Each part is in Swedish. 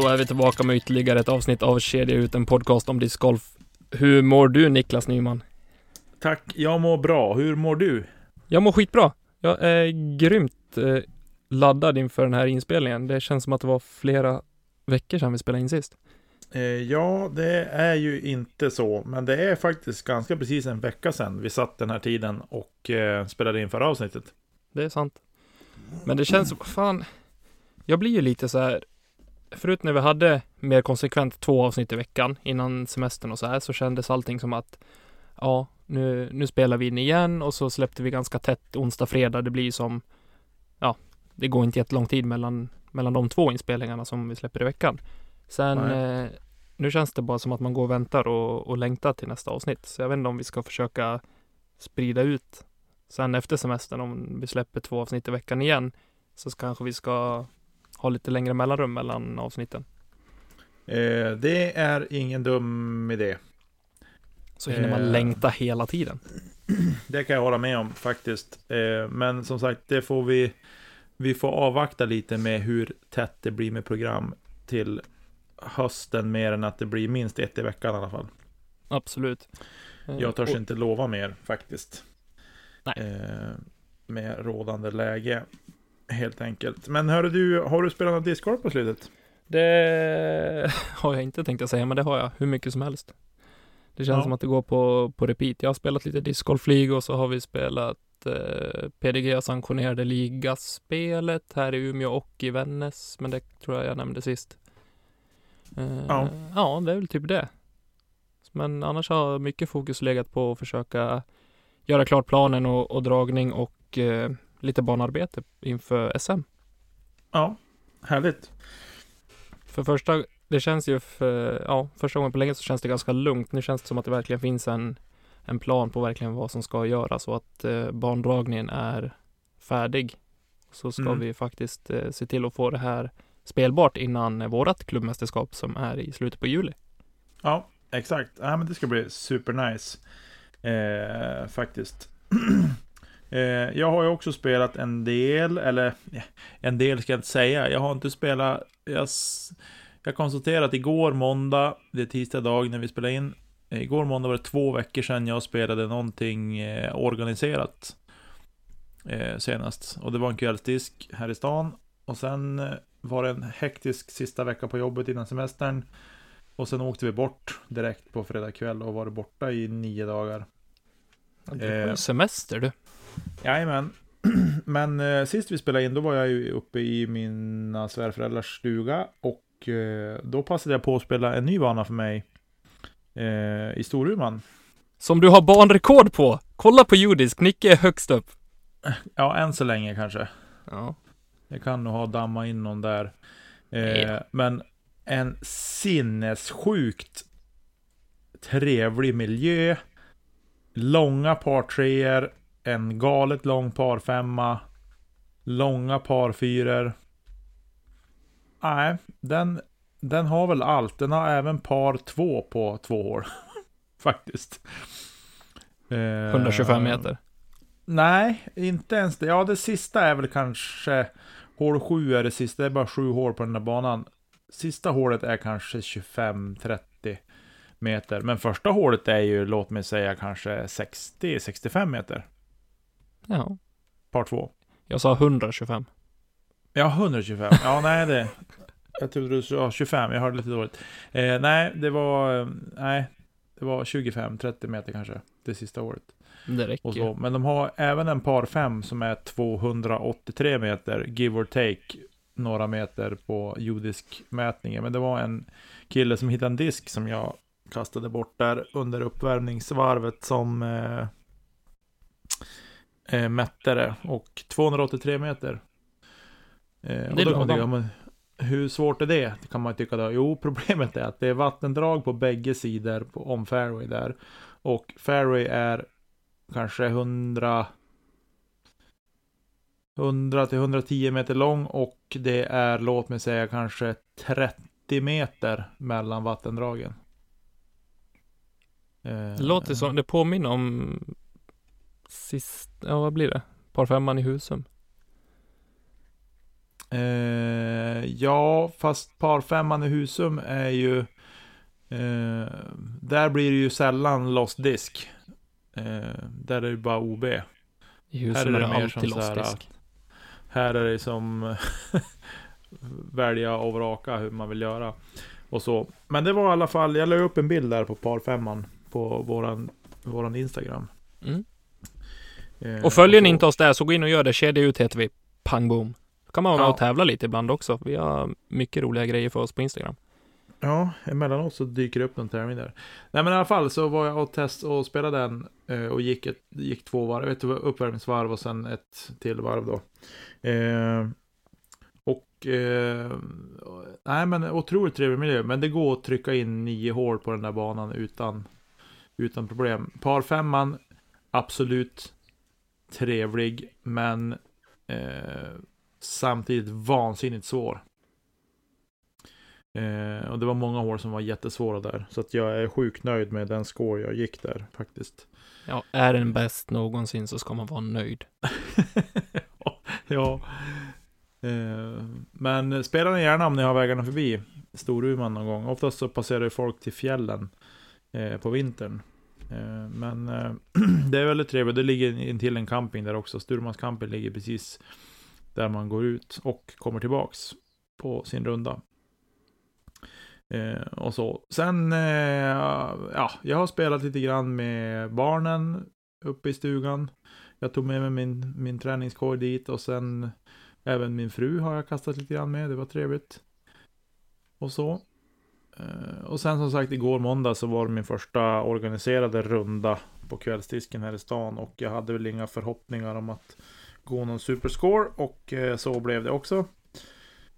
Då är vi tillbaka med ytterligare ett avsnitt av Kedja ut, en podcast om discgolf. Hur mår du Niklas Nyman? Tack, jag mår bra. Hur mår du? Jag mår skitbra. Jag är grymt eh, laddad inför den här inspelningen. Det känns som att det var flera veckor sedan vi spelade in sist. Eh, ja, det är ju inte så, men det är faktiskt ganska precis en vecka sedan vi satt den här tiden och eh, spelade in förra avsnittet. Det är sant. Men det känns som, fan, jag blir ju lite så här, förut när vi hade mer konsekvent två avsnitt i veckan innan semestern och så här, så kändes allting som att, ja, nu, nu spelar vi in igen och så släppte vi ganska tätt onsdag, fredag. Det blir som, ja, det går inte jättelång tid mellan, mellan de två inspelningarna som vi släpper i veckan. Sen, eh, nu känns det bara som att man går och väntar och, och längtar till nästa avsnitt. Så jag vet inte om vi ska försöka sprida ut sen efter semestern, om vi släpper två avsnitt i veckan igen, så kanske vi ska ha lite längre mellanrum mellan avsnitten. Eh, det är ingen dum idé. Så hinner man Eh. längta hela tiden. Det kan jag hålla med om faktiskt. Eh, men som sagt, det får vi, vi får avvakta lite med hur tätt det blir med program till hösten mer än att det blir minst ett i veckan i alla fall. Absolut. Eh, Jag törs och- inte lova mer faktiskt. Nej. Eh, med rådande läge. Helt enkelt. Men hörru du, har du spelat något discgolf på slutet? Det har jag inte tänkt att säga, men det har jag hur mycket som helst. Det känns Ja. som att det går på, på repeat. Jag har spelat lite discgolf League och så har vi spelat eh, PDG sanktionerade ligaspelet här i Umeå och i Vännäs, men det tror jag jag nämnde sist. Eh, Ja. ja, det är väl typ det. Men annars har mycket fokus legat på att försöka göra klart planen och, och dragning och eh, lite banarbete inför SM. Ja, härligt. För första, det känns ju för, ja, första gången på länge så känns det ganska lugnt. Nu känns det som att det verkligen finns en, en plan på verkligen vad som ska göras och att eh, bandragningen är färdig. Så ska Mm. vi faktiskt eh, se till att få det här spelbart innan eh, vårat klubbmästerskap som är i slutet på juli. Ja, exakt. Ja, men det ska bli supernice. Eh, faktiskt. eh, jag har ju också spelat en del, eller en del ska jag inte säga. Jag har inte spelat, jag, jag konstaterade att igår måndag, det är tisdag dag när vi spelar in. Igår måndag var det två veckor sedan jag spelade någonting eh, organiserat. Eh, senast. Och det var en kvällsdisk här i stan. Och sen var det en hektisk sista vecka på jobbet innan semestern. Och sen åkte vi bort direkt på fredag kväll och var borta i nio dagar. Du Eh. semester du. Jajamän. Men eh, sist vi spelade in då var jag ju uppe i mina svärföräldrars stuga. Och eh, då passade jag på att spela en ny bana för mig. Eh, I Storuman. Som du har banrekord på! Kolla på judisk, Nicke är högst upp. Ja, än så länge kanske. Ja. Jag kan nog ha damma in någon där. Eh, men en sinnessjukt trevlig miljö. Långa par treor, en galet lång par femma, långa par fyror. Nej, den, den har väl allt. Den har även par två på två hål. Faktiskt. Eh, 125 meter. Nej, inte ens det. Ja, det sista är väl kanske hål 7 är det sista. Det är bara sju hål på den där banan. Sista hålet är kanske 25-30 meter. Men första hålet är ju, låt mig säga, kanske 60-65 meter. Ja. Par två. Jag sa 125. Ja, 125. Ja, nej det... Jag trodde du sa 25, jag hörde lite dåligt. Eh, nej, det var... eh, Nej, det var 25-30 meter kanske. Det sista året. Det räcker. Och så. Men de har även en par 5 som är 283 meter, give or take, några meter på judisk mätningen. Men det var en kille som hittade en disk som jag kastade bort där under uppvärmningsvarvet som eh, eh, mätte det. Och 283 meter. Eh, och då kan man tycka, men hur svårt är det? Det kan man tycka då. Jo, problemet är att det är vattendrag på bägge sidor på, om fairway där. Och fairway är kanske 100 100 till 110 meter lång och det är, låt mig säga, kanske 30 meter mellan vattendragen. Eh, Det låter som, det påminner om sist, ja vad blir det? Par femman i Husum. Eh, ja, fast parfemman i Husum är ju... Eh, där blir det ju sällan lost disk. Eh, där är det bara OB. I husen är det mer alltid som så här, lossdisk. Här är det som välja och vraka hur man vill göra. Och så. Men det var i alla fall, jag la upp en bild där på parfemman på våran, våran Instagram. Mm. Eh, Och följer ni inte oss där så gå in och gör det. Kedja ut heter vi. Pang boom. Då kan man vara med Ja. och tävla lite ibland också. Vi har mycket roliga grejer för oss på Instagram. Ja, emellanåt så dyker det upp någon tävling där. Nej men i alla fall så var jag och test och spelade den eh, och gick, ett, gick två varv, ett uppvärmningsvarv och sen ett till varv då. Eh, och, eh, nej men otroligt trevlig miljö, men det går att trycka in nio hål på den där banan utan, utan problem. Par femman, absolut trevlig, men eh, samtidigt vansinnigt svår. Eh, och det var många hål som var jättesvåra där. Så att jag är sjukt nöjd med den score jag gick där faktiskt. Ja, är den bäst någonsin så ska man vara nöjd. ja. Eh, men spela den gärna om ni har vägarna förbi Storuman någon gång. Oftast så passerar ju folk till fjällen eh, på vintern. Eh, men eh, det är väldigt trevligt. Det ligger intill en camping där också. Sturmans camping ligger precis där man går ut och kommer tillbaks på sin runda. Eh, och så. Sen, eh, ja, jag har spelat lite grann med barnen uppe i stugan. Jag tog med mig min, min träningskorg dit och sen även min fru har jag kastat lite grann med. Det var trevligt. Och så. Eh, och sen som sagt igår måndag så var det min första organiserade runda på kvällsdisken här i stan och jag hade väl inga förhoppningar om att gå någon superscore och eh, så blev det också.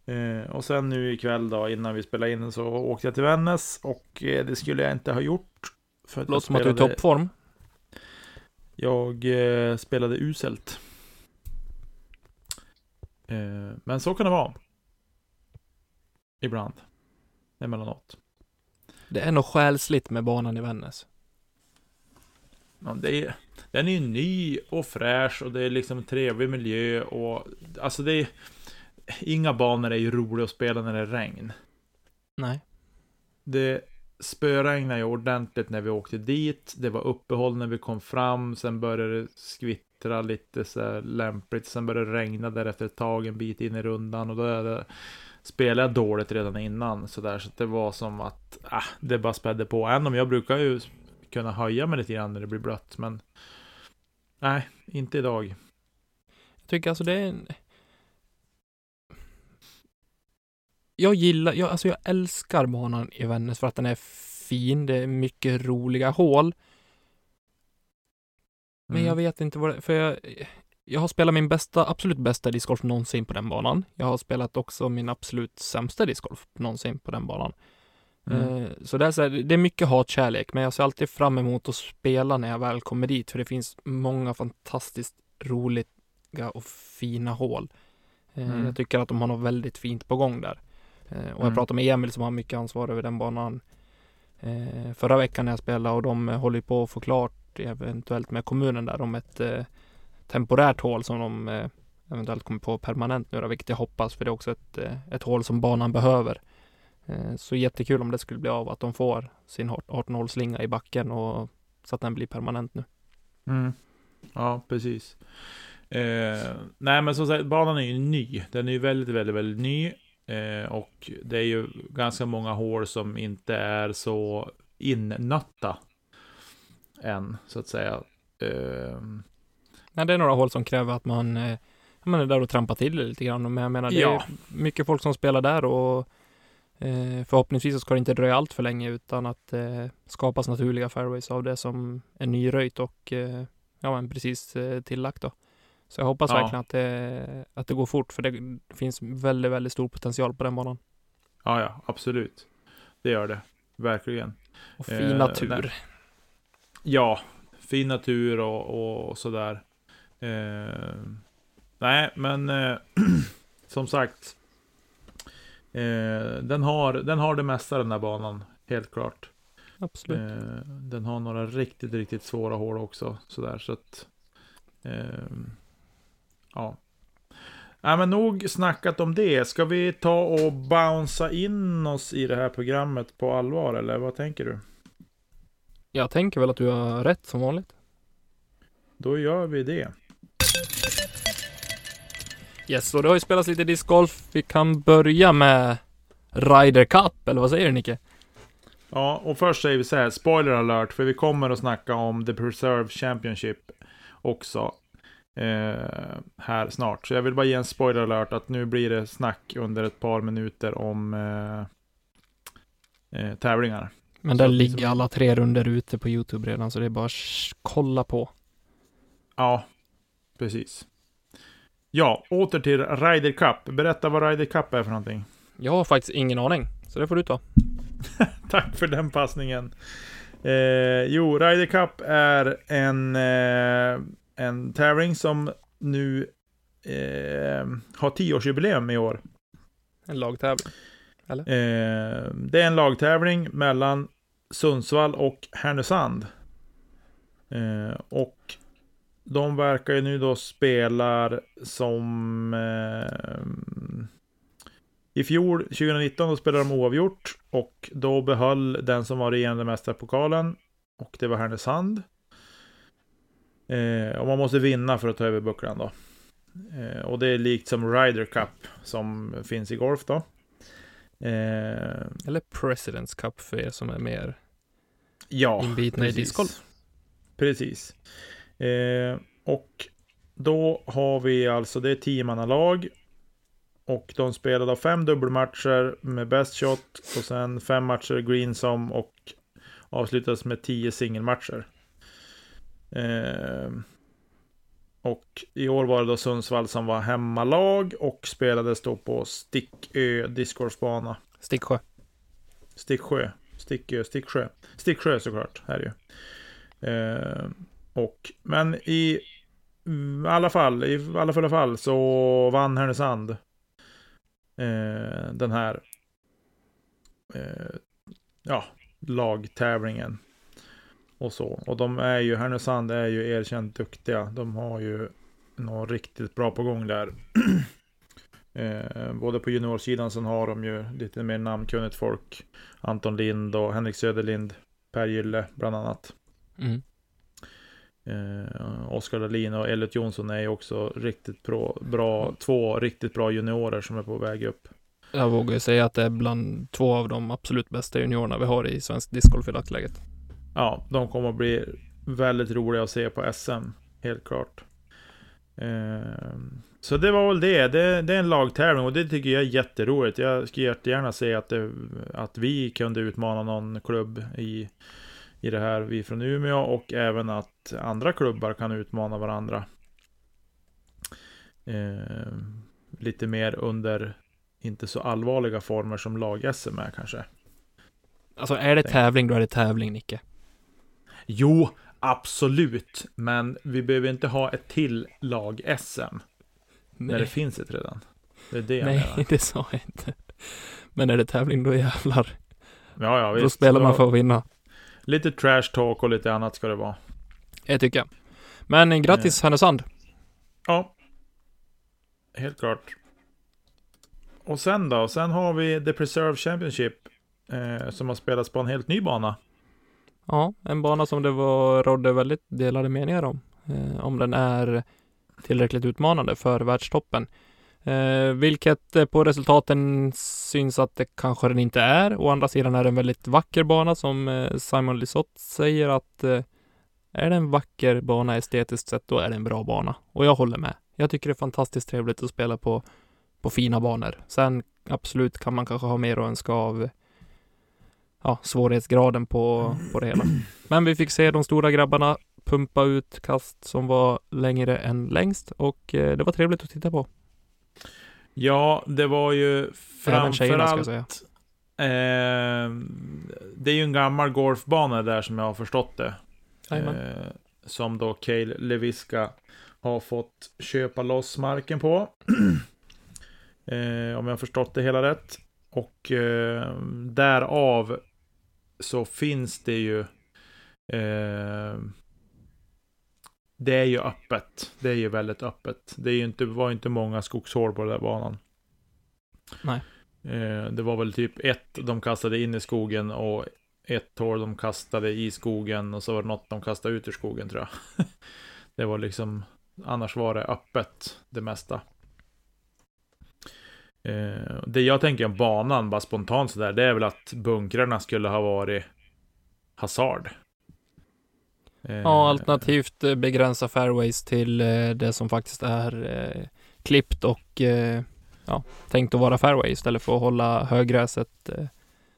Eh, och sen nu ikväll då innan vi spelade in så åkte jag till Vännäs och det skulle jag inte ha gjort. För att Låter som att du är i toppform. jag spelade uselt. Men så kan det vara. Ibland. Emellanåt. Det är nog själsligt med banan i Vännäs. Ja, det är, den är ju ny och fräsch och det är liksom en trevlig miljö och alltså det är Inga banor är ju roliga att spela när det är regn. Nej. Det spöregnade ju ordentligt när vi åkte dit. Det var uppehåll när vi kom fram. Sen började det skvittra lite så här lämpligt. Sen började det regna där efter ett tag en bit in i rundan. Och då är det, spelade jag dåligt redan innan. Så, där, så det var som att ah, det bara spädde på. Även om jag brukar ju kunna höja mig lite grann när det blir blött. Men nej, inte idag. Jag tycker alltså det är en... Jag gillar, jag, alltså jag älskar banan i Vännäs för att den är fin. Det är mycket roliga hål. Men Mm. jag vet inte vad det för jag, jag har spelat min bästa, absolut bästa discgolf någonsin på den banan. Jag har spelat också min absolut sämsta discgolf någonsin på den banan. Mm. Eh, Så det är, så här, det är mycket hatkärlek, men jag ser alltid fram emot att spela när jag väl kommer dit, för det finns många fantastiskt roliga och fina hål. Eh, Mm. Jag tycker att de har något väldigt fint på gång där. Eh, Och jag Mm. pratade med Emil som har mycket ansvar över den banan förra veckan när jag spelade och de håller på att få klart eventuellt med kommunen där om ett temporärt hål som de eh, eventuellt kommer på permanent nu då, vilket jag hoppas för det är också ett, eh, ett hål som banan behöver. Eh, Så jättekul om det skulle bli av att de får sin 18-hålsslinga i backen och så att den blir permanent nu. Mm. Ja, precis. Eh, nej, men som sagt, banan är ju ny. Den är ju väldigt, väldigt, väldigt ny. Eh, och det är ju ganska många hål som inte är så innötta än, så att säga. Eh, Nej, det är några hål som kräver att man, eh, man är där och trampar till lite grann. Men jag menar, det Ja. är mycket folk som spelar där och eh, förhoppningsvis så ska det inte dröja allt för länge utan att eh, skapas naturliga fairways av det som är nyröjt och eh, ja, men precis eh, tillagt då. Så jag hoppas Ja. verkligen att det, att det går fort för det finns väldigt, väldigt stor potential på den banan. ja, ja, absolut. Det gör det. Verkligen. Och fin Eh, natur. nej. Ja, fin natur och, och sådär. Eh, nej, men eh, som sagt. Eh, den, har, den har det mesta den där banan, helt klart. Absolut. Eh, den har några riktigt, riktigt svåra hål också. Sådär, så att... Eh, ja. Ja, men nog snackat om det. Ska vi ta och bouncea in oss i det här programmet på allvar, eller vad tänker du? Jag tänker väl att du har rätt som vanligt. Då gör vi det. Yes, och det har ju spelats lite discgolf. Vi kan börja med Ryder Cup, eller vad säger du Nicke? Ja, och först säger vi så här, spoiler alert, för vi kommer att snacka om The Preserve Championship också eh, här snart. Så jag vill bara ge en spoiler alert att nu blir det snack under ett par minuter om eh, eh, tävlingar. Men där ligger alla tre runder ute på Youtube redan, så det är bara att kolla på. Ja, precis. Ja, åter till Ryder Cup. Berätta vad Ryder Cup är för någonting. Jag har faktiskt ingen aning, så det får du ta. Tack för den passningen. Eh, jo, Ryder Cup är en, eh, en tävling som nu eh, har tioårsjubileum i år. En lagtävling. Eller? Eh, det är en lagtävling mellan Sundsvall och Härnösand. Eh, och de verkar ju nu då spela som... Eh, I fjol, 2019, då spelade de oavgjort. Och då behöll den som var regerande mästarpokalen. Och det var Härnösand. Eh, och man måste vinna för att ta över bucklan då. Eh, och det är likt som Ryder Cup som finns i golf då. Eh, Eller Presidents Cup för er som är mer ja, inbitna i precis. discgolf. Precis. Eh, och då har vi alltså, det är tiomannalag. Och de spelar då fem dubbelmatcher med best shot. Och sen fem matcher greensom och avslutas med tio singelmatcher. Eh, och i år var det då Sundsvall som var hemmalag och spelades då på Stickö discgolfbana. Sticksjö. Sticksjö. Stickö, Sticksjö. Sticksjö såklart, här är ju. Eh, och, men i mm, alla fall, i alla fulla fall så vann Härnösand eh, den här eh, ja, lagtävlingen. Och så. Och de är ju, Härnösand är ju erkänt duktiga. De har ju något riktigt bra på gång där. eh, både på juniorsidan så har de ju lite mer namnkunnigt folk. Anton Lind och Henrik Söderlind. Per Gylle bland annat. Mm. Eh, Oskar Dahlin och Elliot Jonsson är ju också riktigt bra, bra, två riktigt bra juniorer som är på väg upp. Jag vågar ju säga att det är bland två av de absolut bästa juniorerna vi har i svensk discgolf i dagsläget. Ja, de kommer att bli väldigt roliga att se på SM, helt klart. Eh, så det var väl det. det. Det är en lagtävling och det tycker jag är jätteroligt. Jag skulle jättegärna se att, det, att vi kunde utmana någon klubb i, i det här, vi från Umeå, och även att andra klubbar kan utmana varandra. Eh, lite mer under inte så allvarliga former som lag-SM är kanske. Alltså är det tävling, då är det tävling, Nicke. Jo, absolut. Men vi behöver inte ha ett till lag-SM. När det finns ett redan. Det är det jag nej menar. det sa jag inte. Men är det tävling, då jävlar. Ja, ja, då visst. spelar man för att vinna. Lite trash talk och lite annat ska det vara. Det tycker jag. Men eh, grattis Härnösand. Ja. Helt klart. Och sen då? Sen har vi The Preserve Championship. Eh, som har spelats på en helt ny bana. Ja, en bana som det var, rådde väldigt delade meningar om. Eh, om den är tillräckligt utmanande för världstoppen. Eh, vilket eh, på resultaten syns att det kanske den inte är. Å andra sidan är det en väldigt vacker bana som eh, Simon Lisotte säger att eh, är det en vacker bana estetiskt sett, då är det en bra bana. Och jag håller med. Jag tycker det är fantastiskt trevligt att spela på, på fina banor. Sen absolut kan man kanske ha mer att önska av ja, svårighetsgraden på, på det hela. Men vi fick se de stora grabbarna pumpa ut kast som var längre än längst och eh, det var trevligt att titta på. Ja, det var ju tjejerna framförallt... Eh, det är ju en gammal golfbana där som jag har förstått det. Eh, som då Cale Leviska har fått köpa loss marken på. eh, om jag har förstått det hela rätt. Och eh, därav så finns det ju eh, det är ju öppet. Det är ju väldigt öppet. Det är ju inte, var ju inte många skogshål på den där banan. Nej. Eh, det var väl typ ett de kastade in i skogen och ett hål de kastade i skogen och så var det något de kastade ut ur skogen tror jag. det var liksom, annars var det öppet det mesta. Eh, det jag tänker om banan, bara spontant sådär, det är väl att bunkrarna skulle ha varit hasard. Eh, ja, alternativt eh, begränsa fairways till eh, det som faktiskt är klippt och ja, tänkt att vara fairway istället för att hålla högräset eh,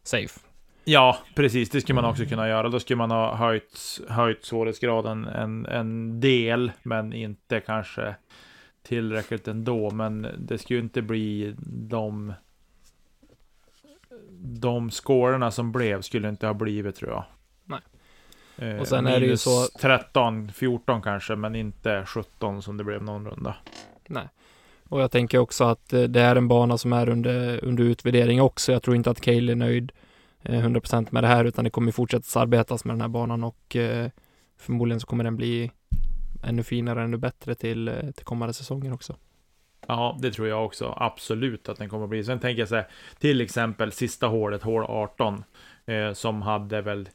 safe. Ja, precis. Det skulle man också kunna göra. Då skulle man ha höjt, höjt svårighetsgraden en, en del, men inte kanske tillräckligt ändå. Men det skulle ju inte bli de de scorerna som blev skulle inte ha blivit tror jag. Eh, och sen är det ju så 13, 14 kanske, men inte 17 som det blev någon runda. Nej. Och jag tänker också att eh, det är en bana som är under, under utvärdering också. Jag tror inte att Cale är nöjd 100% eh, med det här, utan det kommer fortsätta arbetas med den här banan och eh, förmodligen så kommer den bli ännu finare, ännu bättre till, till kommande säsonger också. Ja, det tror jag också. Absolut att den kommer att bli. Sen tänker jag så här, till exempel sista hålet, hål 18, eh, som hade väl,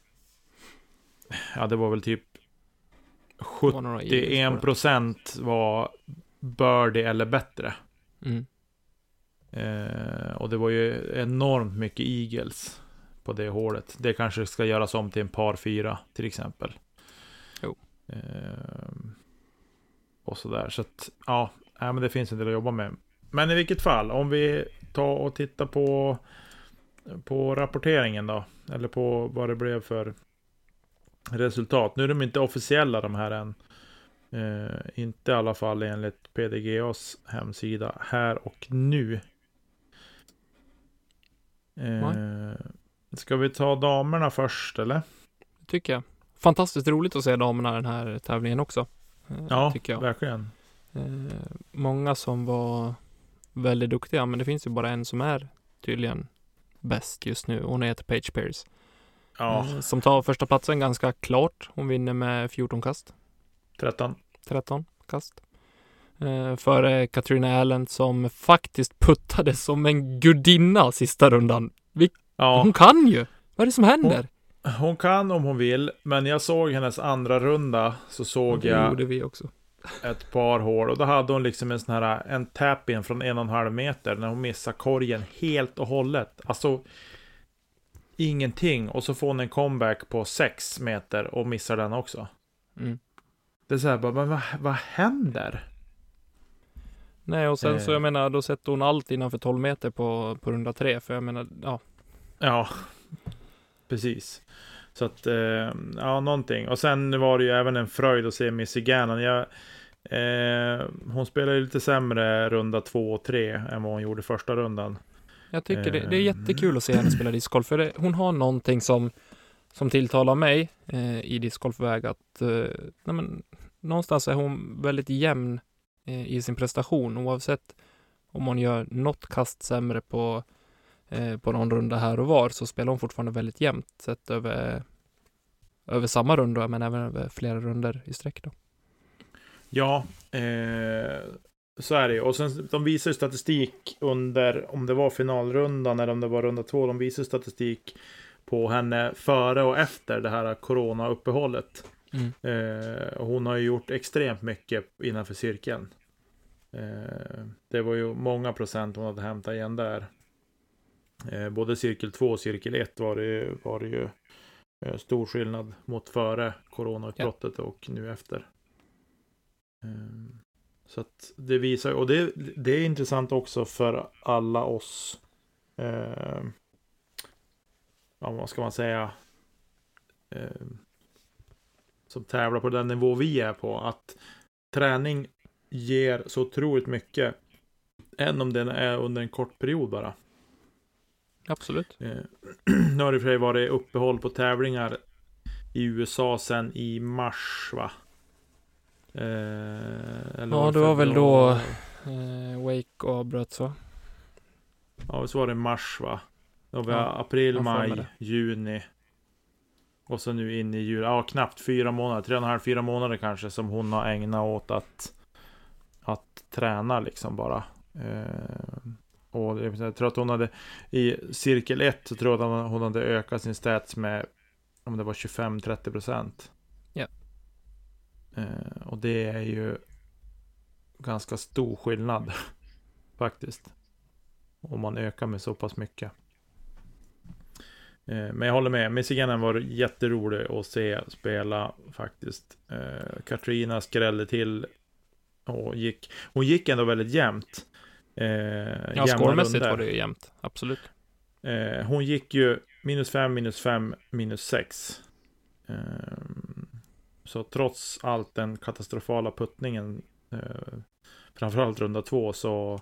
ja det var väl typ 71 procent var birdie eller bättre. Mm. Eh, och det var ju enormt mycket eagles på det hålet. Det kanske ska göras om till en par fyra till exempel. Jo. Eh, och sådär. Så att, ja, men det finns en del att jobba med. Men i vilket fall, om vi tar och tittar på, på rapporteringen då. Eller på vad det blev för resultat. Nu är de inte officiella de här än. Eh, inte i alla fall enligt PDGAs hemsida här och nu. Eh, ska vi ta damerna först eller? Tycker jag. Fantastiskt roligt att se damerna den här tävlingen också. Eh, ja, tycker jag. verkligen. Eh, många som var väldigt duktiga, men det finns ju bara en som är tydligen bäst just nu. Hon heter Paige Pierce. Ja. Eh, som tar första platsen ganska klart. Hon vinner med 14 kast. 13. 13 kast. Eh, före Katrina Allen som faktiskt puttade som en gudinna sista rundan. Vi, ja. Hon kan ju! Vad är det som händer? Hon, hon, kan om hon vill, men jag såg hennes andra runda så såg jag... Det gjorde vi också. Ett par hål och då hade hon liksom en sån här en tap-in från en och en halv meter när hon missar korgen helt och hållet. Alltså ingenting och så får hon en comeback på sex meter och missar den också. Mm. Det är så här, bara, men vad, vad händer? Nej, och sen eh. så jag menar, då sätter hon allt innanför 12 meter på, på runda tre, för jag menar, ja. Ja, precis. Så att, eh, ja, någonting. Och sen var det ju även en fröjd att se Missy Gannon. Jag, eh, hon spelade lite sämre runda två och tre än vad hon gjorde första rundan. Jag tycker det, det är eh. jättekul att se henne spela discgolf, för det, hon har någonting som som tilltalar mig eh, i discgolfväg att eh, nej men, någonstans är hon väldigt jämn eh, i sin prestation oavsett om hon gör något kast sämre på, eh, på någon runda här och var så spelar hon fortfarande väldigt jämnt sett över, över samma runda men även över flera runder i sträck då. Ja, eh, så är det Och sen de visar statistik under om det var finalrundan eller om det var runda två. De visar statistik på henne före och efter det här corona-uppehållet. Mm. Eh, hon har ju gjort extremt mycket innanför cirkeln. Eh, det var ju många procent hon hade hämtat igen där. Eh, både cirkel 2 och cirkel 1 var det, var det ju eh, stor skillnad mot före coronautbrottet ja. och nu efter. Så att det visar, och det, det är intressant också för alla oss eh, ja, vad ska man säga, eh, som tävlar på den nivå vi är på, att träning ger så otroligt mycket, än om den är under en kort period bara. Absolut. Eh, nu har det för sig varit uppehåll på tävlingar i USA sen i mars, va? Eh, ja, det var väl då eh, Wake avbröts, va? Ja, så var det mars, va? Då vi ja, april, maj, juni, Och så nu in i jul, ja knappt fyra månader, tre och en halv, fyra månader kanske som hon har ägnat åt att Att träna liksom bara. Eh, Och jag tror att hon hade I cirkel 1 så tror jag att hon hade ökat sin stats med Om det var 25-30% procent Och det är ju Ganska stor skillnad Faktiskt Om man ökar med så pass mycket Eh, Men jag håller med, Michiganen var jätterolig att se spela faktiskt. Eh, Katrina skrällde till och gick, hon gick ändå väldigt jämnt. Eh, Ja, runder. var det ju jämnt. Absolut. Eh, hon gick ju minus 5, minus 5, minus 6. Så trots allt den katastrofala puttningen, eh, framförallt runda två, så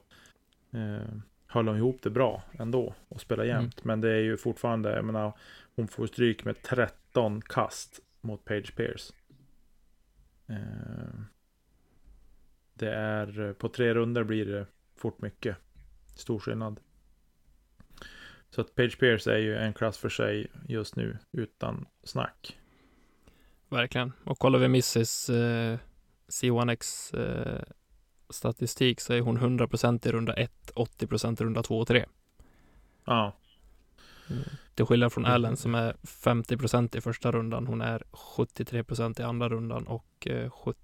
eh, höll hon ihop det bra ändå och spelade Mm. jämnt. Men det är ju fortfarande, jag menar, hon får stryk med 13 kast mot Page Pierce. Eh, det är, på tre runder blir det fort mycket. Stor skillnad. Så att Page Pierce är ju en klass för sig just nu, utan snack. Verkligen. Och kollar vi Mrs eh, C1X eh, statistik så är hon 100% i runda 1, 80% i runda 2 och 3. Ja, Till skillnad från Mm. Allen som är 50% i första rundan. Hon är 73% i andra rundan och eh, 70,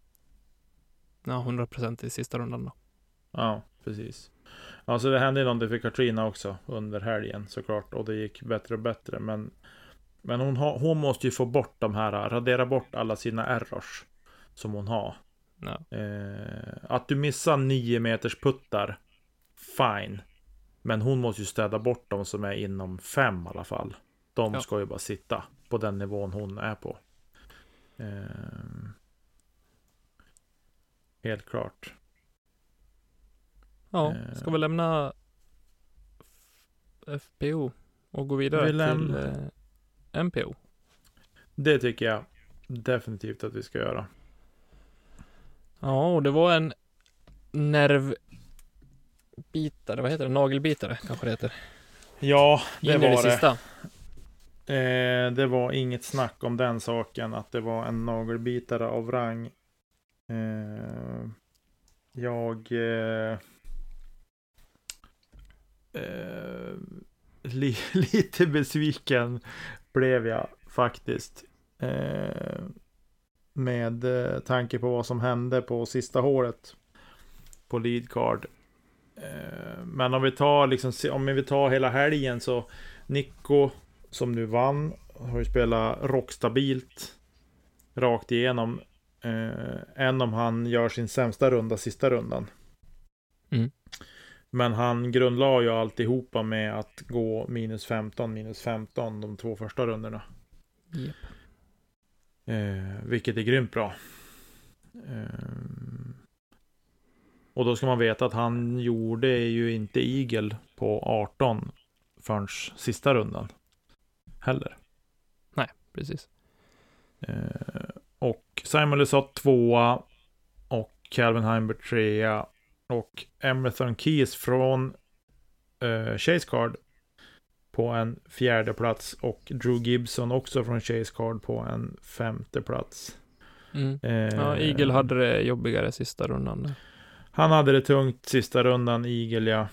ja, 100% i sista rundan. Då. ja, precis. Ja, så det hände ju någonting för Katrina också under helgen såklart. Och det gick bättre och bättre. Men, men hon, har, hon måste ju få bort de här, radera bort alla sina errors. Som hon har. Ja. Eh, att du missar 9 meters puttar, fine. Men hon måste ju städa bort de som är inom 5 i alla fall. De Ja. ska ju bara sitta på den nivån hon är på. Eh, helt klart. ja, Eh. ska vi lämna FPO och gå vidare Vi till eh, MPO? Det tycker jag definitivt att vi ska göra. Ja, och det var en nervbitare, vad heter det? Nagelbitare kanske det heter. Ja, det In var det. sista. Eh, det var inget snack om den saken, att det var en nagelbitare av rang. Eh, jag... Eh, eh, li, lite besviken blev jag faktiskt. Eh, med eh, tanke på vad som hände på sista hålet på lead card. Eh, men om vi tar liksom, om vi tar hela helgen så Nico som nu vann har ju spelat rockstabilt rakt igenom. Eh, än om han gör sin sämsta runda sista rundan. Mm. Men han grundlade ju alltihopa med att gå minus 15, minus 15 de två första rundorna. Japp. Eh, vilket är grymt bra. Eh, och då ska man veta att han gjorde ju inte Eagle på 18 förrän sista rundan. Heller. Precis. Eh, och Simon Lesatt tvåa. Och Calvin Heimberg trea. Och Emerson Keys från eh, Chase Card. På en fjärde plats. Och Drew Gibson också från Chase Card på en femte plats. Mm. Eh, Ja, Eagle hade det jobbigare sista rundan. Han hade det tungt sista rundan, Eagle ja.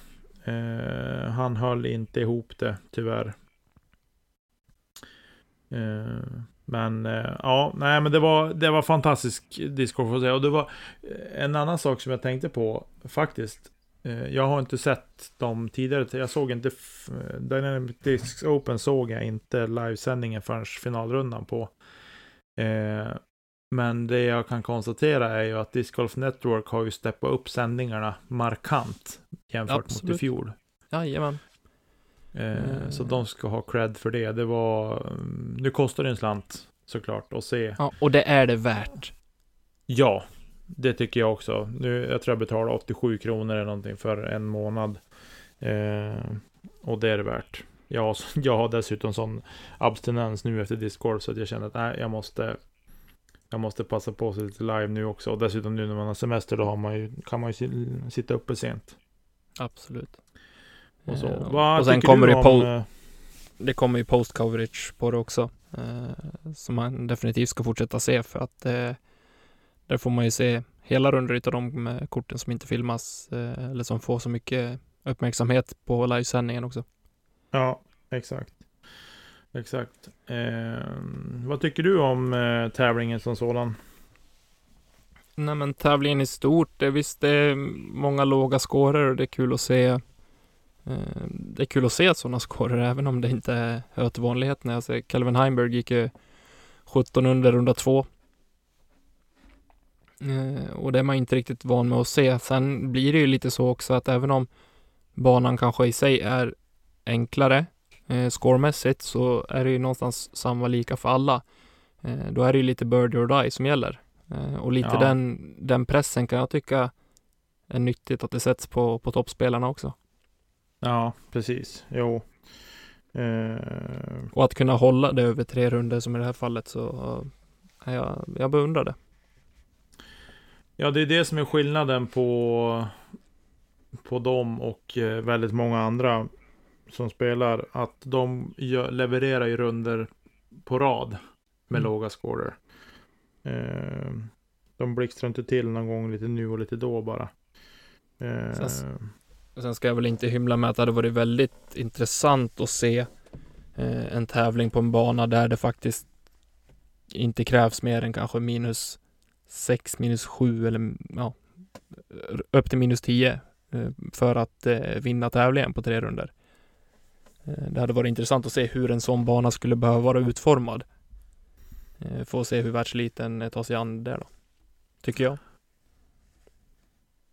Eh, han höll inte ihop det, tyvärr. Eh, men eh, ja, nej men det var, det var fantastisk discord får jag säga. Och det var eh, en annan sak som jag tänkte på faktiskt. Eh, jag har inte sett dem tidigare. Jag såg inte Dynamic Discs Open såg jag inte livesändningen förrän finalrundan på. Men det jag kan konstatera är ju att Disc Golf Network har ju steppat upp sändningarna markant jämfört mot Absolut. i fjol. Jajamän. Eh, Så Mm. de ska ha cred för det. Det var... mm, Nu kostar det en slant såklart att se. Ja, och det är det värt. Ja, det tycker jag också. Nu, jag tror jag betalar 87 kronor eller någonting för en månad. Eh, och det är det värt. Jag, jag har dessutom sån abstinens nu efter Discord så att jag känner att nej, jag måste jag måste passa på sig lite live nu också. Och dessutom nu när man har semester då har man ju, kan man ju si- sitta uppe sent. Absolut. Och, så. Eh, och sen kommer det om, eh, det kommer ju post coverage på det också. Eh, som man definitivt ska fortsätta se för att eh, där får man ju se hela rundor utav de eh, korten som inte filmas eh, eller som får så mycket uppmärksamhet på livesändningen också. Ja, exakt. Exakt. Eh, vad tycker du om eh, tävlingen som sådan? Nej men tävlingen i stort, det är visst det är många låga scorer och det är kul att se det är kul att se sådana scorer även om det inte hör till vanligheterna. Jag ser Calvin Heimberg gick ju 17 under runda två. Eh, och det är man inte riktigt van med att se. Sen blir det ju lite så också att även om banan kanske i sig är enklare eh, scoremässigt så är det ju någonstans samma lika för alla. Eh, då är det ju lite birdie or die som gäller. Eh, och lite Ja. den, den pressen kan jag tycka är nyttigt att det sätts på, på toppspelarna också. Ja, precis. Jo. Eh, Och att kunna hålla det över tre runder som i det här fallet så är jag, jag beundrar det. ja, det är det som är skillnaden på, på dem och eh, väldigt många andra som spelar. Att de gör, levererar ju runder på rad med Mm. låga scorer. Eh, de blixtrar inte till någon gång lite nu och lite då bara. Eh, Sen- Sen ska jag väl inte hymla med att det hade varit väldigt intressant att se eh, en tävling på en bana där det faktiskt inte krävs mer än kanske minus 6, minus 7 eller ja, upp till minus 10 eh, för att eh, vinna tävlingen på tre runder. Eh, det hade varit intressant att se hur en sån bana skulle behöva vara utformad. Eh, Få se hur världsliten eh, tar sig an det då. Tycker jag.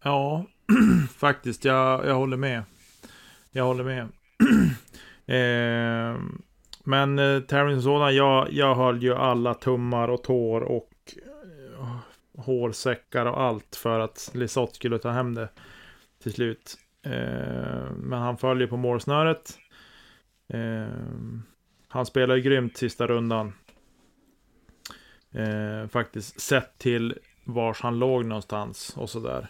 Ja, faktiskt. Jag, jag håller med. Jag håller med. eh, men eh, tävlingen som sådan, jag, jag höll ju alla tummar och tår och eh, hårsäckar och allt för att Lisotte skulle ta hem det till slut. Eh, men han följer på målsnöret. Eh, han spelar ju grymt sista rundan. Eh, faktiskt sett till vars han låg någonstans och sådär.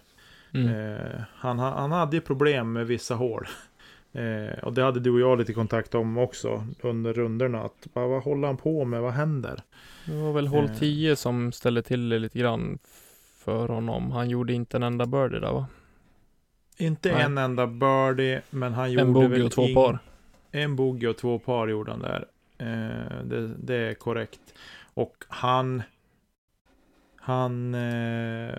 Mm. Eh, han, ha- han hade ju problem med vissa hål. Eh, och det hade du och jag lite kontakt om också under rundorna. Att, vad, vad håller han på med? Vad händer? Det var väl hål Eh. 10 som ställde till det lite grann för honom. Han gjorde inte en enda birdie där va? Inte Nej. en enda birdie, men han gjorde En bogey och två ing- par. En bogey och två par gjorde han där. Eh, det, det är korrekt. Och han... Han... Eh,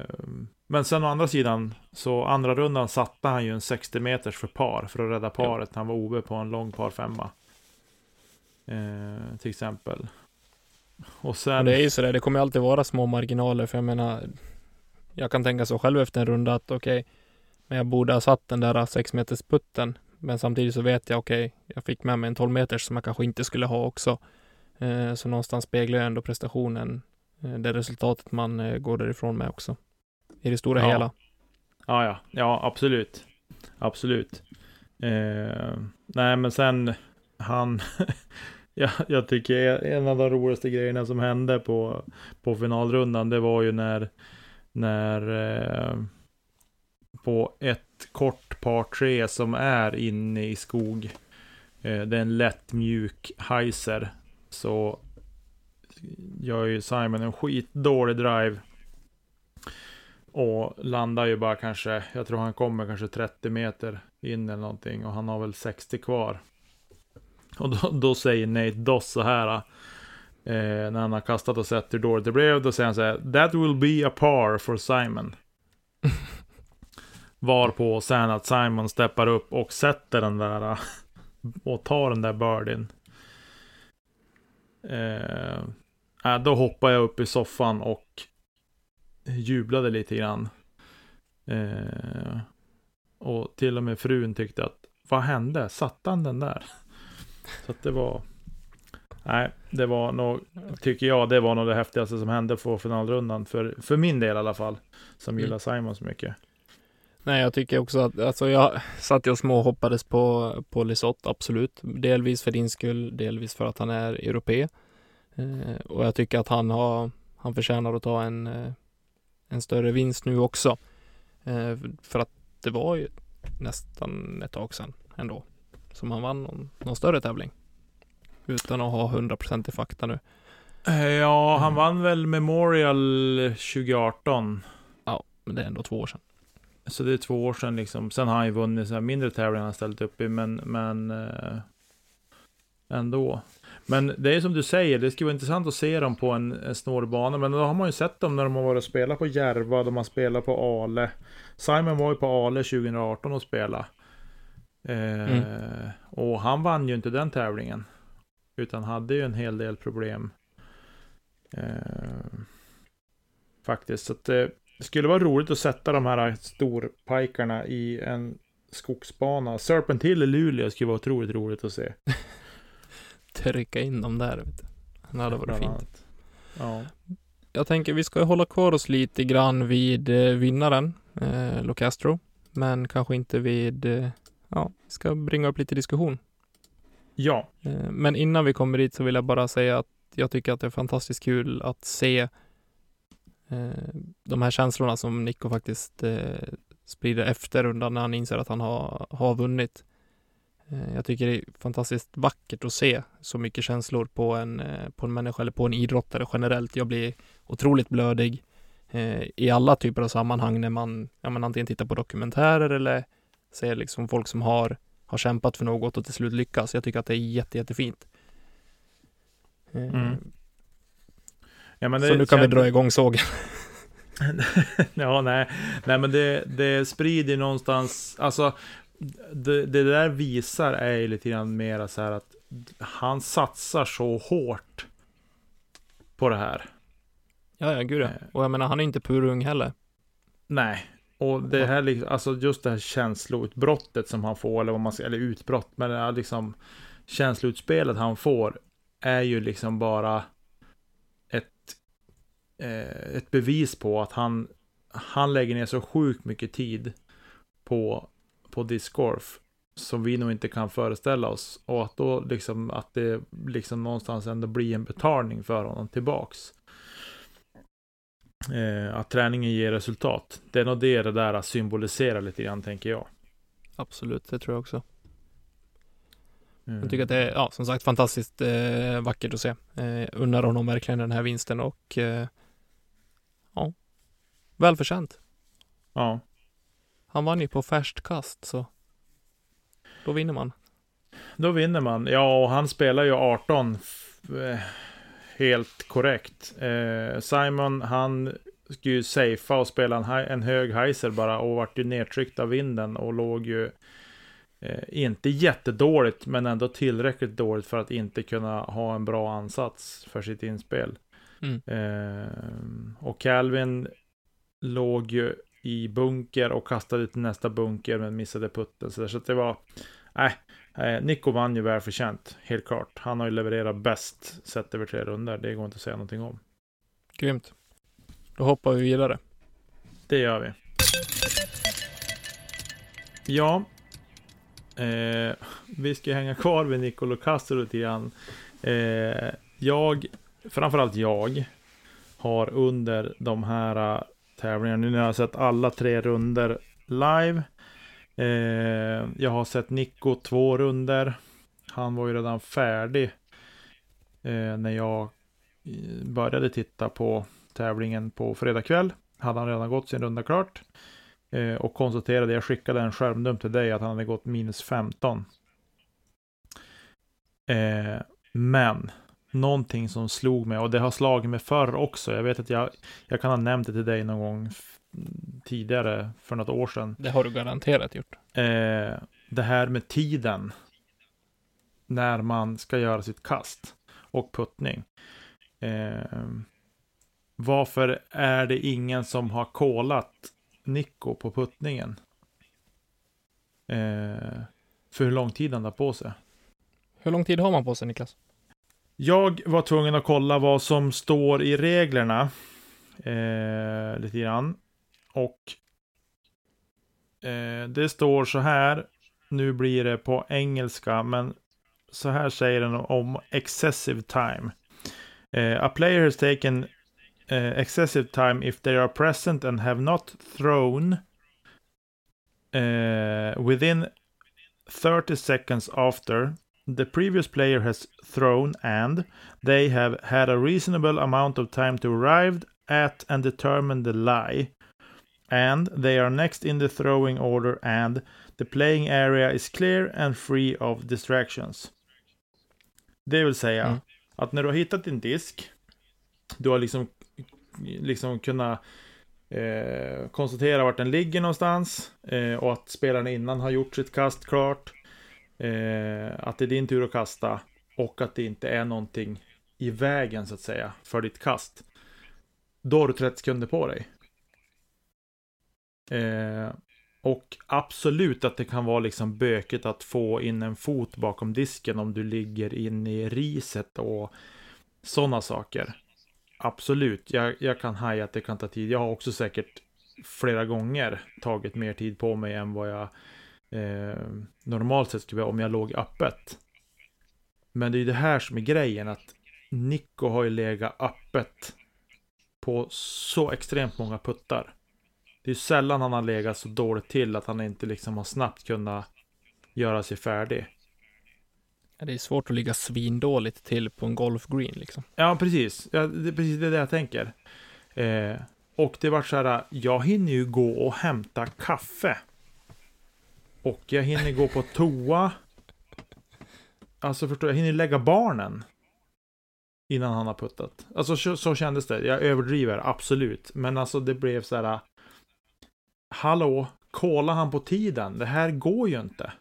men sen å andra sidan, så andra rundan satte han ju en 60 meters för par för att rädda paret. Han var OB på en lång par femma. Eh, till exempel. Och Men sen... det är ju sådär, det kommer alltid vara små marginaler för jag menar Jag kan tänka så själv efter en runda att okej Men jag borde ha satt den där 6 meters putten Men samtidigt så vet jag okej Jag fick med mig en 12 meters som jag kanske inte skulle ha också eh, Så någonstans speglar jag ändå prestationen det resultatet man eh, går därifrån med också I det stora Ja. hela Ja, ja, ja, absolut. Absolut. Eh, nej, men sen han. ja, jag tycker en av de roligaste grejerna som hände på, på finalrundan, det var ju när, när eh, på ett kort par tre som är inne i skog. Eh, det är en lätt mjuk heiser. Så gör ju Simon en skitdålig drive. Och landar ju bara kanske, jag tror han kommer kanske 30 meter in eller någonting och han har väl 60 kvar. Och då, då säger Nate Doss så här. Eh, när han har kastat och sett hur dåligt det blev. Då säger han så här. That will be a par for Simon. Varpå sen att Simon steppar upp och sätter den där. eh, Och tar den där birdien. Eh, äh, då hoppar jag upp i soffan och jublade lite grann. Eh, och till och med frun tyckte att vad hände? Satte han den där? Så att det var Nej, det var nog, tycker jag, det var nog det häftigaste som hände på finalrundan. För, för min del i alla fall. Som Mm. gillar Simon så mycket. Nej, jag tycker också att, alltså jag satt ju och småhoppades på, på Lisotte, absolut. Delvis för din skull, delvis för att han är europe. Eh, och jag tycker att han har, han förtjänar att ta en, eh, en större vinst nu också. Eh, för att det var ju nästan ett tag sedan ändå som han vann någon, någon större tävling. Utan att ha 100% i fakta nu. Ja, han Mm. vann väl Memorial 2018. Men det är ändå två år sedan. Så det är två år sedan liksom. Sen har han ju vunnit så mindre tävlingar han ställt upp i, men, men eh, ändå. Men det är som du säger, det skulle vara intressant att se dem på en, en snårig bana. Men då har man ju sett dem när de har varit och spelat på Järva, de har spelat på Ale. Simon var ju på Ale 2018 och spelade. Eh, Mm. Och han vann ju inte den tävlingen. Utan hade ju en hel del problem. Eh, faktiskt. Så att det, det skulle vara roligt att sätta de här storpajkarna i en skogsbana. Serpent Hill i Luleå skulle vara otroligt roligt att se. Trycka in dem där. Vet du. Det hade varit fint. Ja. Jag tänker vi ska hålla kvar oss lite grann vid eh, vinnaren, eh, Locastro. Men kanske inte vid, eh, ja, vi ska bringa upp lite diskussion. ja. Eh, Men innan vi kommer dit så vill jag bara säga att jag tycker att det är fantastiskt kul att se eh, de här känslorna som Nico faktiskt eh, sprider efter rundan när han inser att han har, har vunnit. Eh, jag tycker det är fantastiskt vackert att se så mycket känslor på en, eh, på en människa eller på en idrottare generellt. Jag blir otroligt blödig eh, i alla typer av sammanhang när man ja, men antingen tittar på dokumentärer eller ser liksom folk som har har kämpat för något och till slut lyckas. Jag tycker att det är jätte, jättefint. Mm. Ja, men Så nu kan vi känns- dra igång sågen. ja, nej. Nej, men det, det sprider någonstans, alltså det, det där visar är ju lite grann mera så här att han satsar så hårt på det här. Ja, ja, gud ja. Eh. Och jag menar, han är inte purung heller. Nej, och det här liksom, alltså just det här känsloutbrottet som han får, eller vad man ska, eller utbrott, men det är liksom känsloutspelet han får är ju liksom bara ett, eh, ett bevis på att han, han lägger ner så sjukt mycket tid på, på discgolf som vi nog inte kan föreställa oss. Och att då liksom, att det liksom någonstans ändå blir en betalning för honom tillbaks. Eh, att träningen ger resultat. Det är nog det det där symboliserar lite grann, tänker jag. Absolut, det tror jag också. Mm. Jag tycker att det är, ja, som sagt, fantastiskt eh, vackert att se. Eh, unnar honom verkligen den här vinsten och eh, ja, välförtjänt. Ja, Han vann ju på färskt kast, så då vinner man. då vinner man. Ja, och han spelar ju 18 f- eh, helt korrekt. Eh, Simon, han skulle ju safea och spela en, en hög heiser bara och vart ju nedtryckt av vinden och låg ju eh, inte jättedåligt, men ändå tillräckligt dåligt för att inte kunna ha en bra ansats för sitt inspel. Mm. Eh, och Calvin låg ju i bunker och kastade till nästa bunker men missade putten. Så, där. så det var... Nej, eh, Nico vann ju välförtjänt, helt klart. Han har ju levererat bäst sett över tre runder. Det går inte att säga någonting om. Grymt. Då hoppar vi vidare. Det gör vi. Ja. Eh, vi ska hänga kvar vid Nicolo Castro lite grann. Eh, jag, framförallt jag, har under de här tävlingar. nu har jag sett alla tre runder live. Eh, jag har sett Nico två runder. Han var ju redan färdig eh, när jag eh, började titta på tävlingen på fredag kväll. Hade han redan gått sin runda klart. Eh, och konstaterade, jag skickade en skärmdump till dig att han hade gått minus 15. Eh, men någonting som slog mig, och det har slagit mig förr också. Jag vet att jag, jag kan ha nämnt det till dig någon gång tidigare, för något år sedan. Det har du garanterat gjort. Eh, det här med tiden. När man ska göra sitt kast. Och puttning. Eh, varför är det ingen som har kollat Nico på puttningen? Eh, för hur lång tid han har på sig. Hur lång tid har man på sig, Niklas? Jag var tvungen att kolla vad som står i reglerna. Eh, lite grann. Och eh, det står så här. Nu blir det på engelska, men så här säger den om excessive time. Eh, a player has taken eh, excessive time if they are present and have not thrown eh, within 30 seconds after the previous player has thrown and they have had a reasonable amount of time to arrive at and determine the lie. And they are next in the throwing order and the playing area is clear and free of distractions. Det vill säga Mm. att när du har hittat din disk, du har liksom, liksom kunnat eh, konstatera vart den ligger någonstans eh, och att spelaren innan har gjort sitt kast klart. Eh, att det är din tur att kasta och att det inte är någonting i vägen så att säga för ditt kast. Då har du 30 sekunder på dig. Eh, och absolut att det kan vara liksom bökigt att få in en fot bakom disken om du ligger inne i riset och sådana saker. Absolut, jag, jag kan haja att det kan ta tid. Jag har också säkert flera gånger tagit mer tid på mig än vad jag eh, normalt sett skulle om jag låg öppet. Men det är ju det här som är grejen att Nico har ju legat öppet på så extremt många puttar. Det är ju sällan han har legat så dåligt till att han inte liksom har snabbt kunnat göra sig färdig. Det är svårt att ligga svindåligt till på en golfgreen liksom. Ja, precis. Ja, det är precis det jag tänker. Eh, och det var så här, jag hinner ju gå och hämta kaffe. Och jag hinner gå på toa. Alltså förstår jag, hinner lägga barnen. Innan han har puttat. Alltså så, så kändes det. Jag överdriver, absolut. Men alltså det blev så här. Hallå, kolla han på tiden. Det här går ju inte.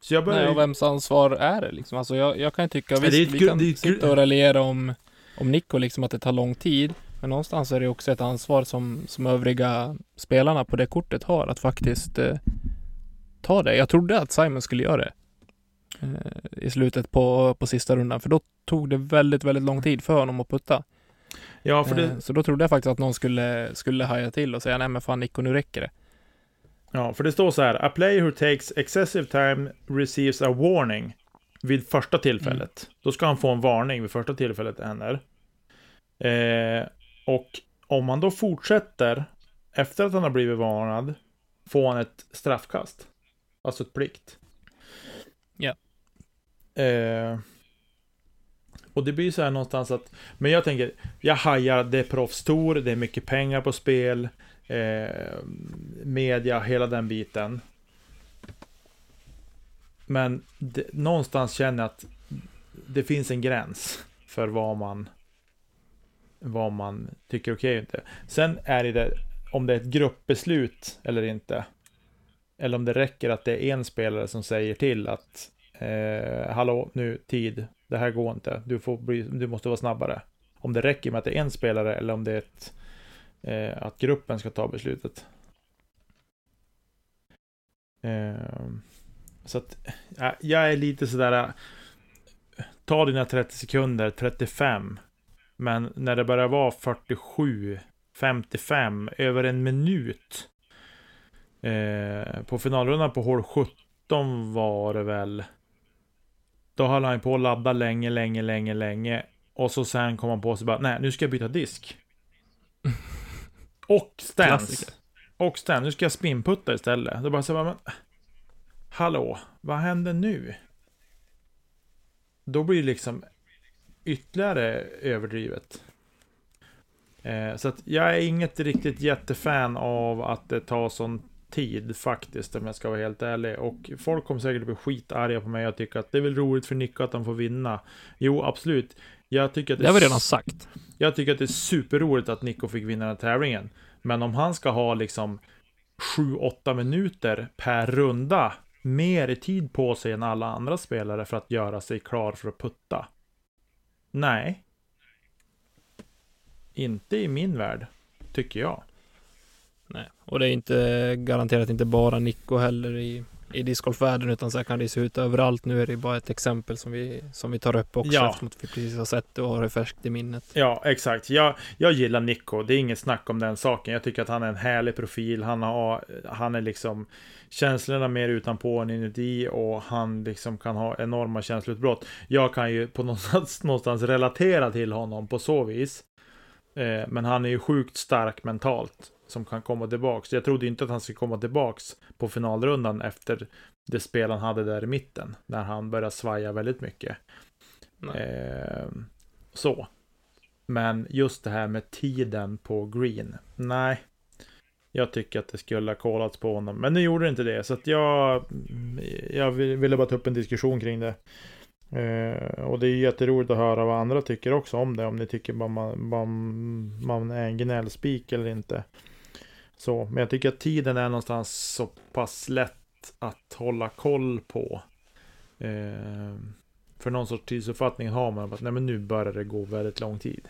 Så jag började... Nej, och vems ansvar är det liksom? Alltså jag, jag kan tycka, visst, det är ett vi kan det är ett sitta och raljera om, om Nico liksom att det tar lång tid. Men någonstans är det också ett ansvar som, som övriga spelarna på det kortet har att faktiskt eh, ta det. Jag trodde att Simon skulle göra det. Eh, I slutet på, på sista rundan, för då tog det väldigt, väldigt lång tid för honom att putta. Ja, för det... Eh, så då trodde jag faktiskt att någon skulle, skulle haja till och säga nej men fan Nico, nu räcker det. Ja, för det står så här. A player who takes excessive time receives a warning vid första tillfället. Då ska han få en varning vid första tillfället det händer. Eh, och om han då fortsätter efter att han har blivit varnad får han ett straffkast. Alltså ett plikt. Ja. Eh, och det blir så här någonstans att, men jag tänker, jag hajar, det är proffstour, det är mycket pengar på spel, eh, media, hela den biten. Men det, någonstans känner jag att det finns en gräns för vad man vad man tycker är okej och inte. Sen är det om det är ett gruppbeslut eller inte. Eller om det räcker att det är en spelare som säger till att eh, hallå, nu, tid, det här går inte, du, får bli, du måste vara snabbare. Om det räcker med att det är en spelare eller om det är ett, eh, att gruppen ska ta beslutet. Eh, så att ja, jag är lite sådär, eh, ta dina 30 sekunder, 35. Men när det börjar vara 47, 55, över en minut. Eh, på finalrundan på hål 17 var det väl. Då höll han på att ladda länge, länge, länge, länge. Och så sen kom han på sig bara, nej nu ska jag byta disk. Och. Klassiker. Och stance, nu ska jag spinputta istället. Då bara så bara, men. Hallå, vad händer nu? Då blir det liksom ytterligare överdrivet. Eh, så att jag är inget riktigt jättefan av att det tar sån tid faktiskt, om jag ska vara helt ärlig. Och folk kommer säkert bli skitarga på mig och tycka att det är väl roligt för Nico att han får vinna. Jo, absolut. Jag tycker att Det har vi redan sagt. jag tycker att det är superroligt att Nico fick vinna den här tävlingen. Men om han ska ha liksom 7-8 minuter per runda mer i tid på sig än alla andra spelare för att göra sig klar för att putta. Nej. Inte i min värld, tycker jag. Nej. Och det är inte garanterat inte bara Nico heller i, i discgolfvärlden utan så här kan det se ut överallt. Nu är det bara ett exempel som vi, som vi tar upp också Ja. eftersom att vi precis har sett det och har det färskt i minnet. Ja, exakt. Jag, jag gillar Nico. Det är inget snack om den saken. Jag tycker att han är en härlig profil. Han, har, han är liksom känslorna mer utanpå än inuti och han liksom kan ha enorma känsloutbrott. Jag kan ju på någonstans, någonstans relatera till honom på så vis. Eh, men han är ju sjukt stark mentalt. som kan komma tillbaks. Jag trodde inte att han skulle komma tillbaks på finalrundan efter det spel han hade där i mitten. När han började svaja väldigt mycket. Eh, så. Men just det här med tiden på Green. Nej. Jag tycker att det skulle ha kollats på honom. Men nu gjorde det inte det. Så att jag, jag ville bara ta upp en diskussion kring det. Eh, och det är jätteroligt att höra vad andra tycker också om det. Om ni tycker bara man, bara man är en gnällspik eller inte. Så, men jag tycker att tiden är någonstans så pass lätt att hålla koll på. Eh, för någon sorts tidsuppfattning har man att nej, men nu börjar det gå väldigt lång tid.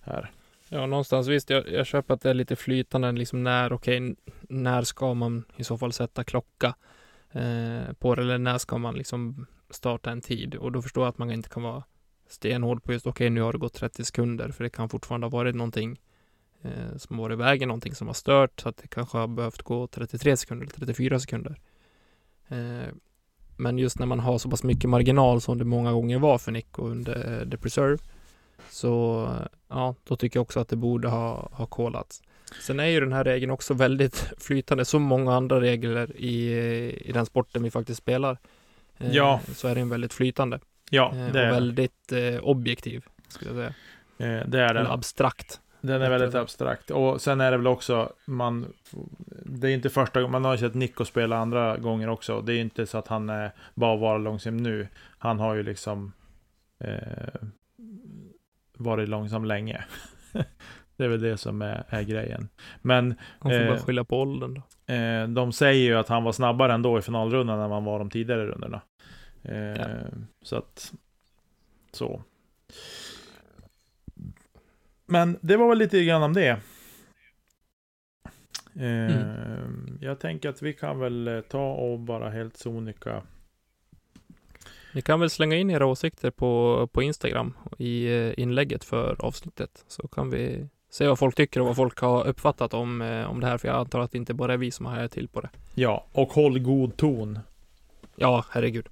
Här. Ja, någonstans visst. Jag, jag köper att det är lite flytande, liksom när, okej, okay, när ska man i så fall sätta klocka eh, på det, eller när ska man liksom starta en tid? Och då förstår jag att man inte kan vara stenhård på just, okej, okay, nu har det gått 30 sekunder, för det kan fortfarande ha varit någonting eh, som har varit i vägen, någonting som har stört, så att det kanske har behövt gå 33 sekunder eller 34 sekunder. Eh, men just när man har så pass mycket marginal som det många gånger var för Nico under eh, The Preserve, så ja, då tycker jag också att det borde ha, ha kollats. Sen är ju den här regeln också väldigt flytande, som många andra regler i, i den sporten vi faktiskt spelar. Eh, ja. Så är den väldigt flytande. Ja, eh, det är Och väldigt eh, objektiv, skulle jag säga. Eh, det är den. Eller abstrakt. Den är väldigt abstrakt. Och sen är det väl också, man, det är inte första gången, man har ju sett Nico spela andra gånger också. Det är inte så att han är bara var långsam nu. Han har ju liksom eh, varit långsam länge. det är väl det som är, är grejen. Men... Han får eh, bara skylla på åldern då. Eh, de säger ju att han var snabbare ändå i finalrundan än man var de tidigare rundorna. Eh, ja. Så att... Så. Men det var väl lite grann om det. Eh, mm. Jag tänker att vi kan väl ta och bara helt sonika. Ni kan väl slänga in era åsikter på, på Instagram i eh, inlägget för avsnittet så kan vi se vad folk tycker och vad folk har uppfattat om, om det här. För jag antar att det inte bara är vi som har till på det. Ja, och håll god ton. Ja, herregud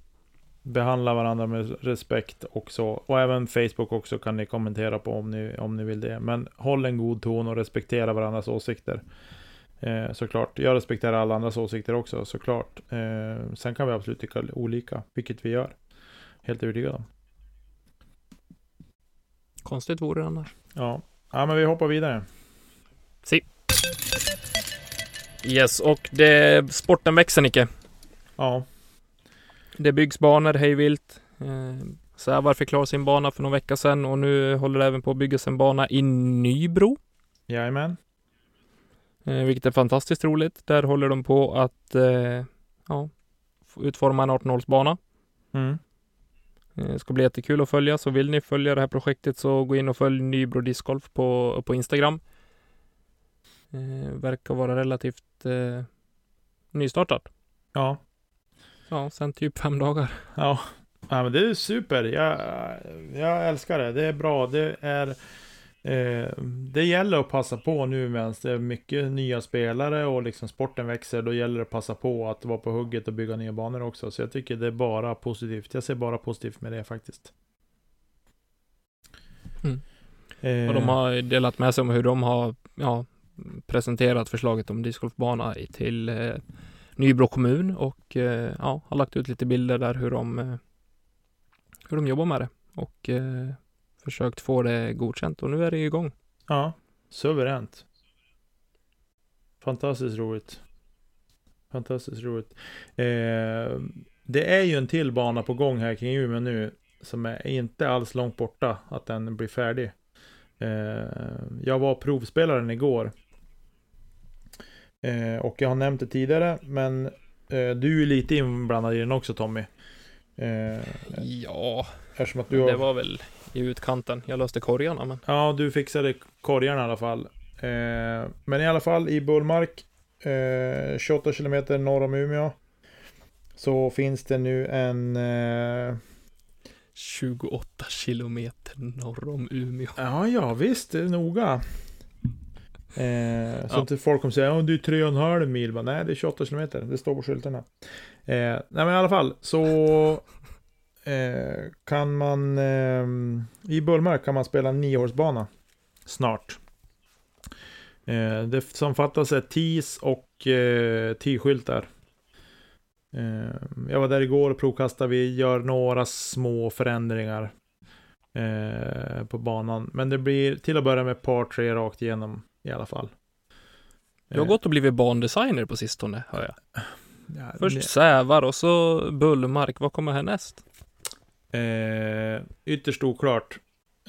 behandla varandra med respekt också. Och även Facebook också kan ni kommentera på om ni, om ni vill det. Men håll en god ton och respektera varandras åsikter. Eh, såklart. Jag respekterar alla andras åsikter också, såklart. Eh, sen kan vi absolut tycka olika, vilket vi gör. Helt övertygad om. Konstigt vore det annars. Ja. ja, men vi hoppar vidare. Si. Yes, och det, sporten växer Nicke. Ja. Det byggs banor hejvilt. Eh, Sävar fick klara sin bana för någon vecka sedan och nu håller det även på att byggas en bana i Nybro. Jajamän. Eh, vilket är fantastiskt roligt. Där håller de på att eh, ja, utforma en 18-hålsbana. Mm. Det eh, ska bli jättekul att följa, så vill ni följa det här projektet så gå in och följ Nybro Discgolf på, på Instagram. Eh, verkar vara relativt eh, nystartat. Ja, Ja, sen typ fem dagar. Ja, ja men det är super. Jag, jag älskar det. Det är bra. Det är... Eh, det gäller att passa på nu medan det är mycket nya spelare och liksom sporten växer. Då gäller det att passa på att vara på hugget och bygga nya banor också. Så jag tycker det är bara positivt. Jag ser bara positivt med det faktiskt. Mm. Eh. Och de har delat med sig om hur de har ja, presenterat förslaget om discgolfbana till eh, Nybro kommun och eh, ja, har lagt ut lite bilder där hur de, eh, hur de jobbar med det och försökt få det godkänt och nu är det igång. Ja, suveränt. Fantastiskt roligt. Fantastiskt roligt. Eh, det är ju en till bana på gång här kring Umeå nu som är inte alls långt borta att den blir färdig. Eh, jag var provspelaren igår Eh, och jag har nämnt det tidigare, men eh, du är lite inblandad i den också Tommy. Eh, ja, eftersom att du har... det var väl i utkanten. Jag löste korgarna men... Ja, du fixade korgarna i alla fall. Eh, men i alla fall i Bullmark, 28 eh, kilometer norr om Umeå, så finns det nu en... 28 eh, kilometer norr om Umeå. Ja, ja visst, det är noga. Eh, så ja. inte folk kommer säga att det är 3,5 mil. Men, nej, det är 28 kilometer. Det står på skyltarna. Eh, nej, men i alla fall så kan man eh, i Bullmark kan man spela en nioårsbana snart. Eh, det som fattas är TIS och eh, T-skyltar. Eh, jag var där igår och provkastade. Vi gör några små förändringar eh, på banan. Men det blir till att börja med par, tre rakt igenom i alla fall. Du har Eh, gått och blivit bandesigner på sistone, hör jag. ja, Först det- Sävar och så Bullmark. Vad kommer härnäst? Eh, ytterst oklart.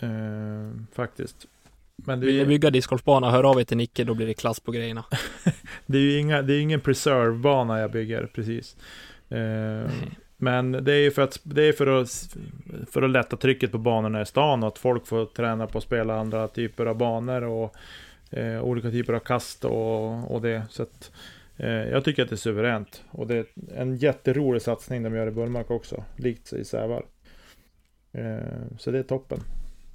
Eh, faktiskt. Men det Vill ni ju- bygga discgolfbana, hör av er till Nicke, då blir det klass på grejerna. det är ju inga, det är ingen preserve-bana jag bygger, precis. Eh, men det är ju för att, det är för att, för att lätta trycket på banorna i stan och att folk får träna på att spela andra typer av banor och eh, olika typer av kast och, och det. Så att, eh, jag tycker att det är suveränt. Och det är en jätterolig satsning de gör i Bullmark också, likt i Sävar. Eh, så det är toppen,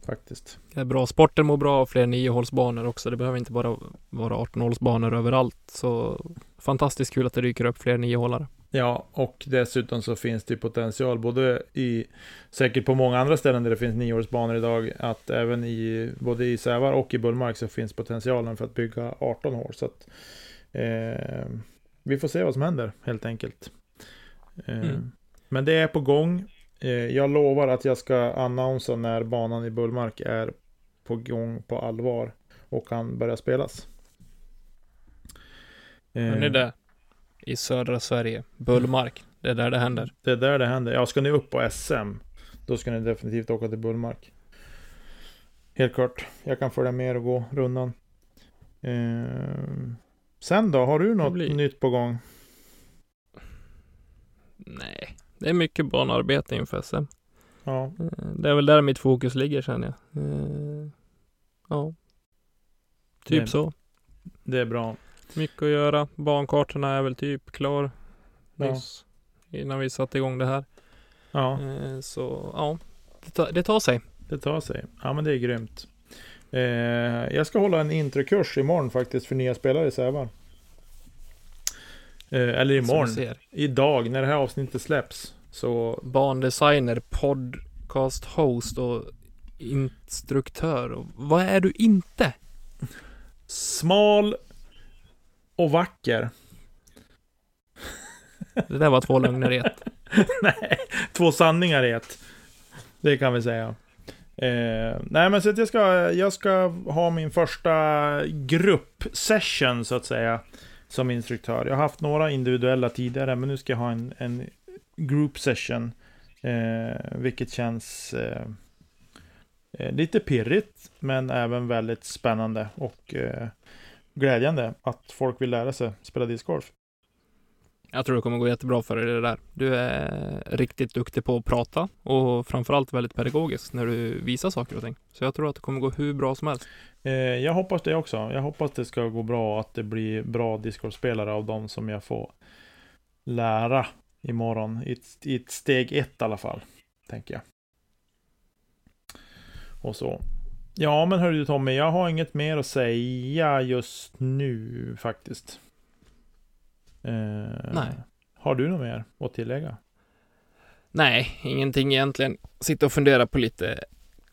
faktiskt. Det är bra. Sporten mår bra av fler niohålsbanor också. Det behöver inte bara vara 18-hålsbanor överallt. Så fantastiskt kul att det dyker upp fler niohålare. Ja, och dessutom så finns det potential både i, säkert på många andra ställen där det finns nioårsbanor idag, att även i, både i Sävar och i Bullmark så finns potentialen för att bygga 18 hål. Så att, eh, vi får se vad som händer helt enkelt. Eh, Mm. Men det är på gång. Eh, jag lovar att jag ska annonsa när banan i Bullmark är på gång på allvar och kan börja spelas. Men det Eh, det. I södra Sverige. Bullmark. Det är där det händer. Det är där det händer. Ja, ska ni upp på SM, då ska ni definitivt åka till Bullmark. Helt klart. Jag kan följa med och gå rundan. Eh, sen då, har du något nytt på gång? Nej, det är mycket banarbete inför SM. Ja, Eh, Det är väl där mitt fokus ligger känner jag. Eh, Ja. Typ Det- så. det är bra. Mycket att göra. Bankartorna är väl typ klar Ja. nyss. Innan vi satte igång det här. Ja, Eh, Så ja, det tar, det tar sig. det tar sig. Ja, men det är grymt. Jag ska hålla en introkurs imorgon faktiskt för nya spelare i Sävar. Eh, eller imorgon. Idag, när det här avsnittet släpps. Så Bandesigner, podcast host och instruktör. Och vad är du inte? smal och vacker. Det där var två lögner i ett. nej, två sanningar i ett. Det kan vi säga. Eh, nej men så att jag ska, jag ska ha min första gruppsession så att säga. Som instruktör. Jag har haft några individuella tidigare men nu ska jag ha en, en group session. Eh, vilket känns eh, eh lite pirrigt men även väldigt spännande och eh, glädjande att folk vill lära sig spela discgolf. Jag tror det kommer gå jättebra för dig det där. Du är riktigt duktig på att prata och framförallt väldigt pedagogisk när du visar saker och ting. Så jag tror att det kommer gå hur bra som helst. Eh, jag hoppas det också. Jag hoppas det ska gå bra och att det blir bra discgolfspelare av de som jag får lära imorgon. I ett, i ett steg ett i alla fall, tänker jag. Och så. Ja, men hörru du Tommy, jag har inget mer att säga just nu faktiskt. Eh, Nej. Har du något mer att tillägga? Nej, ingenting egentligen. Sitta och fundera på lite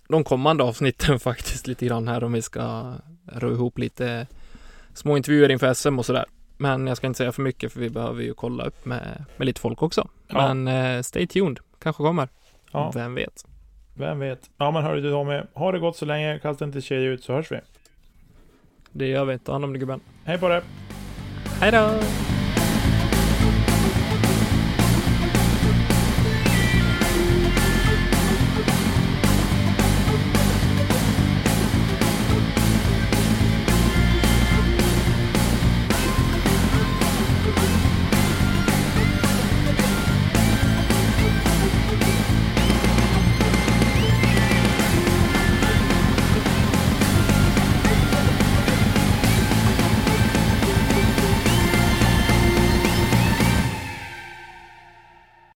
de kommande avsnitten faktiskt lite grann här om vi ska ro ihop lite små intervjuer inför SM och sådär. Men jag ska inte säga för mycket för vi behöver ju kolla upp med, med lite folk också. Ja. Men eh, stay tuned, kanske kommer. Ja, Vem vet? vem vet. Ja, men hörru du Tommy, ha det gott så länge. Kasta inte tjejer ut så hörs vi. Det gör vi. Ta hand om dig gubben. Hej på dig! Hej då!